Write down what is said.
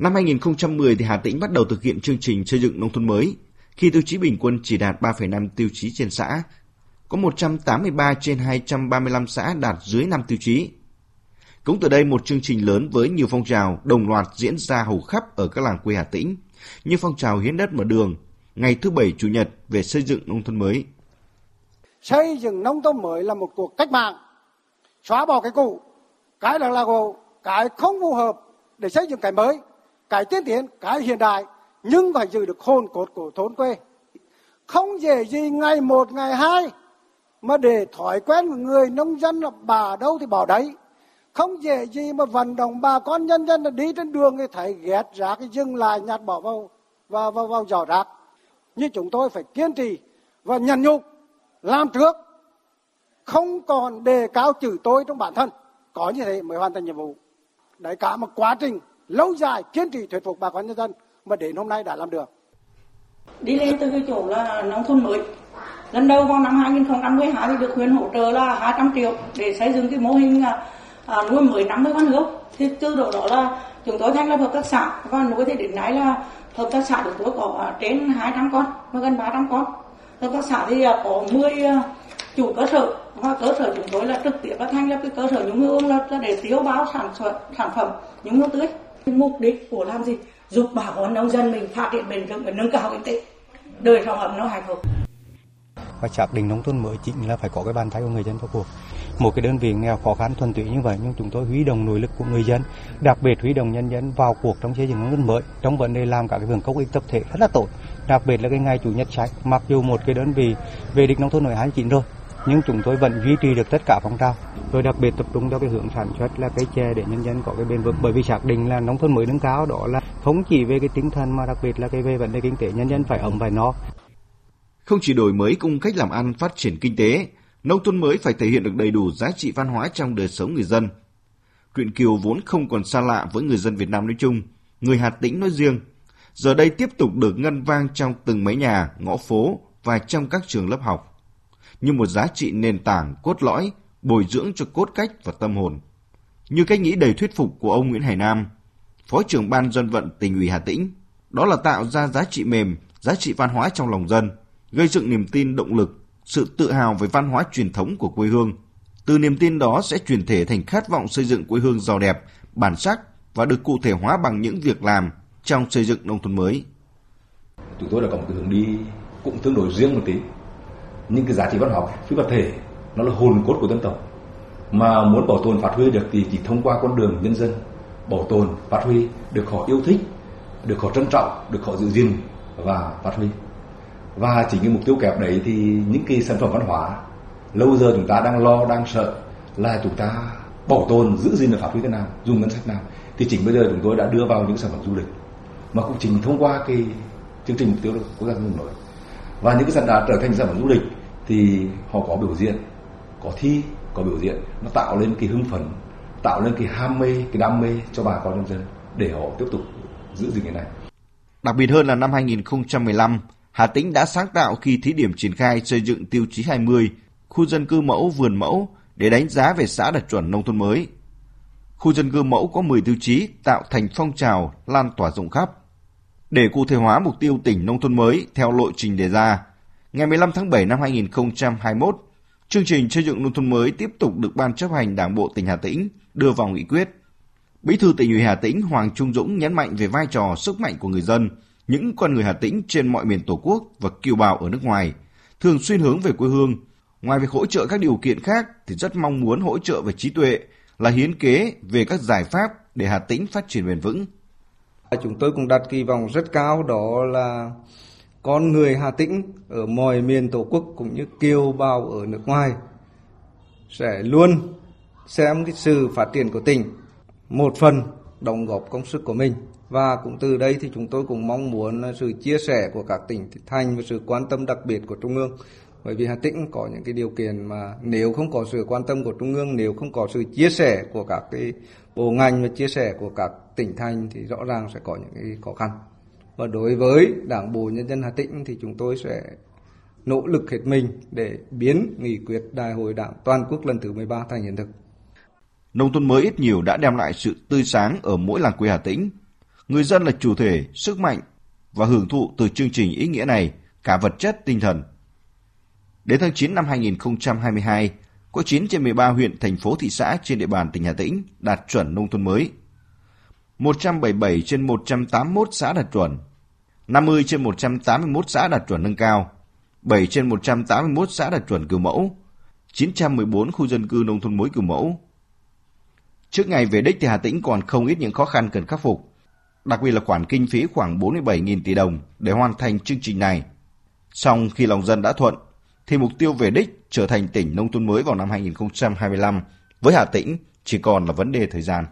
Năm 2010 thì Hà Tĩnh bắt đầu thực hiện chương trình xây dựng nông thôn mới, khi tiêu chí bình quân chỉ đạt 3,5 tiêu chí trên xã. Có 183 trên 235 xã đạt dưới 5 tiêu chí. Cũng từ đây một chương trình lớn với nhiều phong trào đồng loạt diễn ra hầu khắp ở các làng quê Hà Tĩnh, như phong trào hiến đất mở đường, ngày thứ Bảy Chủ nhật về xây dựng nông thôn mới. Xây dựng nông thôn mới là một cuộc cách mạng, xóa bỏ cái cũ, cái là là gồ, cái không phù hợp để xây dựng cái mới, cái tiên tiến, cái hiện đại, nhưng phải giữ được hồn cốt của thôn quê. Không dễ gì ngày một, ngày hai, mà để thói quen của người nông dân là bà đâu thì bỏ đấy. Không dễ gì mà vận động bà con nhân dân là đi trên đường thì thấy ghét rác dừng lại nhặt bỏ vào vào vào, vào giỏ rác. Như chúng tôi phải kiên trì và nhận nhục làm trước không còn đề cao chữ tôi trong bản thân có như thế mới hoàn thành nhiệm vụ đấy cả một quá trình lâu dài kiên trì thuyết phục bà con nhân dân mà đến hôm nay đã làm được. Đi lên từ cái chỗ là nông thôn mới. Lần đầu vào năm 2012 thì được huyện hỗ trợ là 200 triệu để xây dựng cái mô hình à, à nuôi mới 50 con hươu thì từ đó đó là chúng tôi thành lập hợp tác xã và nuôi thì đến nay là hợp tác xã của tôi có à, trên 200 con và gần 300 con. Hợp tác xã thì à, có 10 chủ cơ sở và cơ sở chúng tôi là trực tiếp là thành lập cái cơ sở nhúng hương là để tiêu báo sản xuất sản phẩm nhúng hương tươi mục đích của làm gì? Giúp bà con nông dân mình phát triển bền vững và nâng cao kinh tế. Đời sống ấm no hạnh phúc. Và xác định nông thôn mới chính là phải có cái bàn tay của người dân vào cuộc. Một cái đơn vị nghèo khó khăn thuần túy như vậy, nhưng chúng tôi huy động nội lực của người dân, đặc biệt huy động nhân dân vào cuộc trong xây dựng nông thôn mới, trong vấn đề làm cả cái vườn công ích tập thể rất là tốt. Đặc biệt là cái ngày chủ nhật sạch, mặc dù một cái đơn vị về đích nông thôn mới 29 rồi nhưng chúng tôi vẫn duy trì được tất cả phong trào. Rồi đặc biệt tập trung cho cái hướng sản xuất là cây chè để nhân dân có cái bền vững. Bởi vì xác định là nông thôn mới nâng cao đó là không chỉ về cái tinh thần mà đặc biệt là cái về vấn đề kinh tế nhân dân phải ấm phải no. Không chỉ đổi mới cung cách làm ăn phát triển kinh tế nông thôn mới phải thể hiện được đầy đủ giá trị văn hóa trong đời sống người dân. Quyện Kiều vốn không còn xa lạ với người dân Việt Nam nói chung, người Hà Tĩnh nói riêng. Giờ đây tiếp tục được ngân vang trong từng mái nhà, ngõ phố và trong các trường lớp học như một giá trị nền tảng cốt lõi, bồi dưỡng cho cốt cách và tâm hồn. Như cách nghĩ đầy thuyết phục của ông Nguyễn Hải Nam, Phó trưởng ban dân vận tỉnh ủy Hà Tĩnh, đó là tạo ra giá trị mềm, giá trị văn hóa trong lòng dân, gây dựng niềm tin động lực, sự tự hào về văn hóa truyền thống của quê hương. Từ niềm tin đó sẽ truyền thể thành khát vọng xây dựng quê hương giàu đẹp, bản sắc và được cụ thể hóa bằng những việc làm trong xây dựng nông thôn mới. Chúng tôi đã có một cái hướng đi cũng tương đối riêng một tí những cái giá trị văn học, phi vật thể, nó là hồn cốt của dân tộc. Mà muốn bảo tồn phát huy được thì chỉ thông qua con đường nhân dân. Bảo tồn, phát huy, được họ yêu thích, được họ trân trọng, được họ giữ gìn và phát huy. Và chỉ cái mục tiêu kẹp đấy thì những cái sản phẩm văn hóa, lâu giờ chúng ta đang lo, đang sợ là chúng ta bảo tồn, giữ gìn và phát huy thế nào, dùng ngân sách nào, thì chính bây giờ chúng tôi đã đưa vào những sản phẩm du lịch. Mà cũng chính thông qua cái chương trình mục tiêu quốc gia nông mới và những cái sản đã trở thành sản phẩm du lịch thì họ có biểu diễn có thi có biểu diễn nó tạo lên cái hưng phấn tạo lên cái ham mê cái đam mê cho bà con nhân dân để họ tiếp tục giữ gìn cái này đặc biệt hơn là năm 2015 Hà Tĩnh đã sáng tạo khi thí điểm triển khai xây dựng tiêu chí 20 khu dân cư mẫu vườn mẫu để đánh giá về xã đạt chuẩn nông thôn mới. Khu dân cư mẫu có 10 tiêu chí tạo thành phong trào lan tỏa rộng khắp. Để cụ thể hóa mục tiêu tỉnh nông thôn mới theo lộ trình đề ra, Ngày 15 tháng 7 năm 2021, chương trình xây dựng nông thôn mới tiếp tục được Ban chấp hành Đảng bộ tỉnh Hà Tĩnh đưa vào nghị quyết. Bí thư tỉnh ủy Hà Tĩnh Hoàng Trung Dũng nhấn mạnh về vai trò sức mạnh của người dân, những con người Hà Tĩnh trên mọi miền Tổ quốc và kiều bào ở nước ngoài, thường xuyên hướng về quê hương. Ngoài việc hỗ trợ các điều kiện khác thì rất mong muốn hỗ trợ về trí tuệ là hiến kế về các giải pháp để Hà Tĩnh phát triển bền vững. Chúng tôi cũng đặt kỳ vọng rất cao đó là con người Hà Tĩnh ở mọi miền Tổ quốc cũng như kiều bào ở nước ngoài sẽ luôn xem cái sự phát triển của tỉnh một phần đóng góp công sức của mình. Và cũng từ đây thì chúng tôi cũng mong muốn sự chia sẻ của các tỉnh thành và sự quan tâm đặc biệt của trung ương. Bởi vì Hà Tĩnh có những cái điều kiện mà nếu không có sự quan tâm của trung ương, nếu không có sự chia sẻ của các cái bộ ngành và chia sẻ của các tỉnh thành thì rõ ràng sẽ có những cái khó khăn và đối với Đảng bộ Nhân dân Hà Tĩnh thì chúng tôi sẽ nỗ lực hết mình để biến nghị quyết Đại hội Đảng toàn quốc lần thứ 13 thành hiện thực. Nông thôn mới ít nhiều đã đem lại sự tươi sáng ở mỗi làng quê Hà Tĩnh. Người dân là chủ thể, sức mạnh và hưởng thụ từ chương trình ý nghĩa này cả vật chất, tinh thần. Đến tháng 9 năm 2022, có 9 trên 13 huyện, thành phố, thị xã trên địa bàn tỉnh Hà Tĩnh đạt chuẩn nông thôn mới. 177 trên 181 xã đạt chuẩn, 50 trên 181 xã đạt chuẩn nâng cao, 7 trên 181 xã đạt chuẩn kiểu mẫu, 914 khu dân cư nông thôn mới kiểu mẫu. Trước ngày về đích thì Hà Tĩnh còn không ít những khó khăn cần khắc phục, đặc biệt là khoản kinh phí khoảng 47.000 tỷ đồng để hoàn thành chương trình này. Song khi lòng dân đã thuận, thì mục tiêu về đích trở thành tỉnh nông thôn mới vào năm 2025 với Hà Tĩnh chỉ còn là vấn đề thời gian.